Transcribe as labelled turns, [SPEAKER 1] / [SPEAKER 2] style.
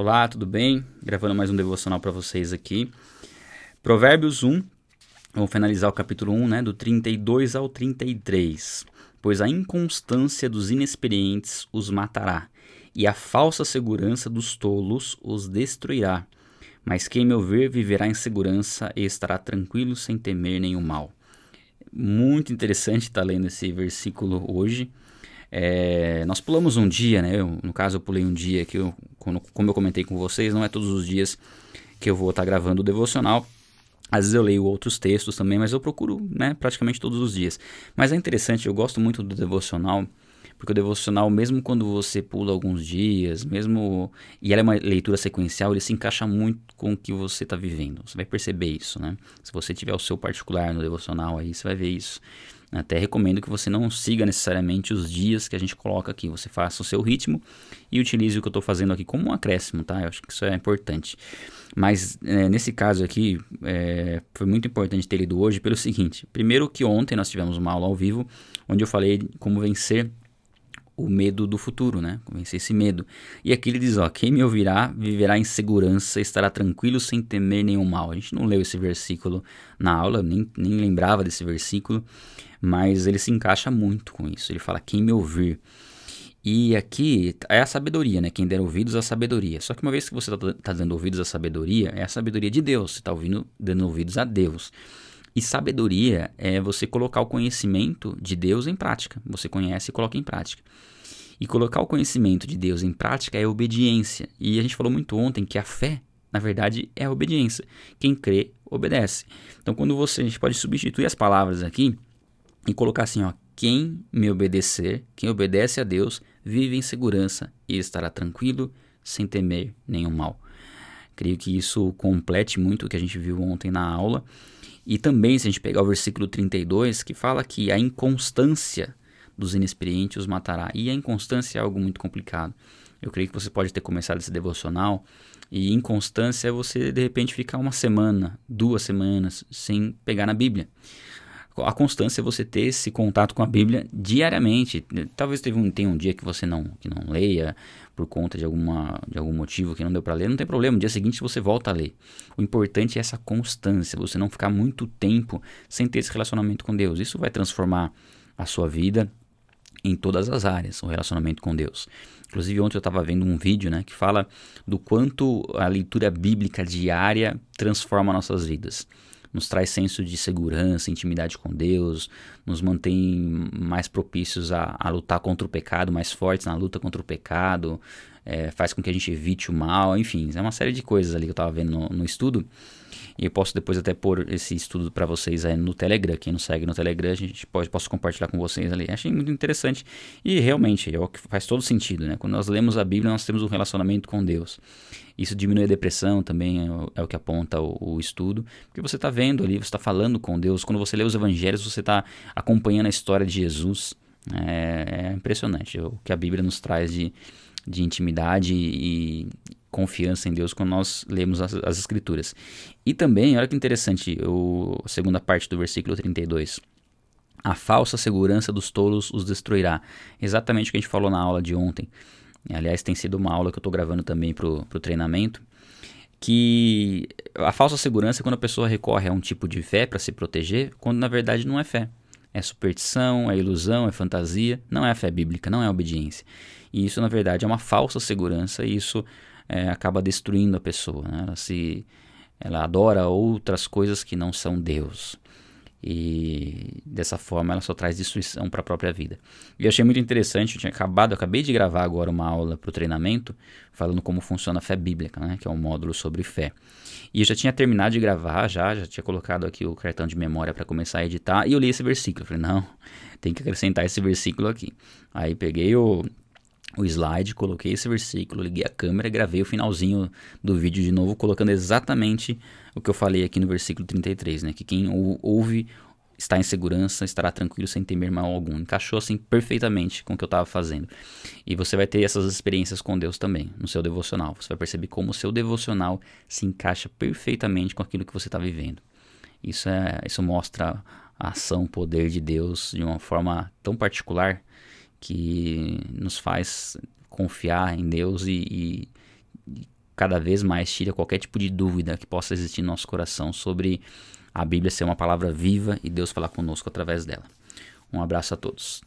[SPEAKER 1] Olá, tudo bem? Gravando mais um devocional para vocês aqui. Provérbios 1, vamos finalizar o capítulo 1, né, do 32 ao 33. Pois a inconstância dos inexperientes os matará, e a falsa segurança dos tolos os destruirá. Mas quem me ouvir viverá em segurança e estará tranquilo sem temer nenhum mal. Muito interessante estar tá lendo esse versículo hoje. É, nós pulamos um dia, né? Eu, no caso, eu pulei um dia que, eu, como eu comentei com vocês, não é todos os dias que eu vou estar gravando o devocional. Às vezes eu leio outros textos também, mas eu procuro né, praticamente todos os dias. Mas é interessante, eu gosto muito do devocional, porque o devocional, mesmo quando você pula alguns dias, mesmo. E ela é uma leitura sequencial, ele se encaixa muito com o que você está vivendo. Você vai perceber isso, né? Se você tiver o seu particular no devocional aí, você vai ver isso. Até recomendo que você não siga necessariamente os dias que a gente coloca aqui. Você faça o seu ritmo e utilize o que eu estou fazendo aqui como um acréscimo, tá? Eu acho que isso é importante. Mas é, nesse caso aqui, é, foi muito importante ter lido hoje pelo seguinte: primeiro, que ontem nós tivemos uma aula ao vivo onde eu falei como vencer o medo do futuro, né? Vencer esse medo. E aqui ele diz, ó, quem me ouvirá viverá em segurança, estará tranquilo sem temer nenhum mal. A gente não leu esse versículo na aula, nem, nem lembrava desse versículo, mas ele se encaixa muito com isso. Ele fala, quem me ouvir. E aqui é a sabedoria, né? Quem der ouvidos à sabedoria. Só que uma vez que você está tá dando ouvidos à sabedoria, é a sabedoria de Deus. Você está ouvindo, dando ouvidos a Deus. E sabedoria é você colocar o conhecimento de Deus em prática. Você conhece e coloca em prática. E colocar o conhecimento de Deus em prática é obediência. E a gente falou muito ontem que a fé, na verdade, é a obediência. Quem crê, obedece. Então, quando você, a gente pode substituir as palavras aqui e colocar assim, ó, quem me obedecer, quem obedece a Deus, vive em segurança e estará tranquilo, sem temer nenhum mal. Creio que isso complete muito o que a gente viu ontem na aula. E também, se a gente pegar o versículo 32, que fala que a inconstância dos inexperientes os matará. E a inconstância é algo muito complicado. Eu creio que você pode ter começado esse devocional e inconstância é você de repente ficar uma semana, duas semanas sem pegar na Bíblia. A constância é você ter esse contato com a Bíblia diariamente. Talvez teve um, tenha um dia que você não, que não leia por conta de, alguma, de algum motivo que não deu para ler, não tem problema. No dia seguinte você volta a ler. O importante é essa constância, você não ficar muito tempo sem ter esse relacionamento com Deus. Isso vai transformar a sua vida em todas as áreas, o relacionamento com Deus. Inclusive ontem eu estava vendo um vídeo né, que fala do quanto a leitura bíblica diária transforma nossas vidas nos traz senso de segurança, intimidade com Deus, nos mantém mais propícios a, a lutar contra o pecado, mais fortes na luta contra o pecado, é, faz com que a gente evite o mal, enfim, é uma série de coisas ali que eu estava vendo no, no estudo. E eu posso depois até pôr esse estudo para vocês aí no Telegram. Quem não segue no Telegram, a gente pode posso compartilhar com vocês ali. Achei muito interessante e realmente é o que faz todo sentido, né? Quando nós lemos a Bíblia, nós temos um relacionamento com Deus. Isso diminui a depressão também, é o, é o que aponta o, o, estudo, porque você está vendo ali, você está falando com Deus. Quando você lê os evangelhos, você está acompanhando a história de Jesus. É, é impressionante o que a Bíblia nos traz de, de intimidade e, confiança em Deus quando nós lemos as, as Escrituras. E também, olha que interessante, o, a segunda parte do versículo 32. A falsa segurança dos tolos os destruirá. Exatamente o que a gente falou na aula de ontem. Aliás, tem sido uma aula que eu estou gravando também para o treinamento. Que a falsa segurança é quando a pessoa recorre a um tipo de fé para se proteger, quando na verdade não é fé. É superstição, é ilusão, é fantasia, não é a fé bíblica, não é a obediência. E isso, na verdade, é uma falsa segurança e isso é, acaba destruindo a pessoa. Né? Ela, se, ela adora outras coisas que não são Deus. E dessa forma ela só traz destruição para a própria vida. E eu achei muito interessante, eu tinha acabado, eu acabei de gravar agora uma aula para o treinamento falando como funciona a fé bíblica, né, que é um módulo sobre fé. E eu já tinha terminado de gravar, já, já tinha colocado aqui o cartão de memória para começar a editar, e eu li esse versículo. falei, não, tem que acrescentar esse versículo aqui. Aí peguei o, o slide, coloquei esse versículo, liguei a câmera, gravei o finalzinho do vídeo de novo, colocando exatamente o que eu falei aqui no versículo 33, né? Que quem ouve está em segurança, estará tranquilo sem temer mal algum. Encaixou assim perfeitamente com o que eu estava fazendo. E você vai ter essas experiências com Deus também, no seu devocional. Você vai perceber como o seu devocional se encaixa perfeitamente com aquilo que você está vivendo. Isso, é, isso mostra a ação, o poder de Deus de uma forma tão particular que nos faz confiar em Deus e, e, cada vez mais tira qualquer tipo de dúvida que possa existir no nosso coração sobre a Bíblia ser uma palavra viva e Deus falar conosco através dela. Um abraço a todos.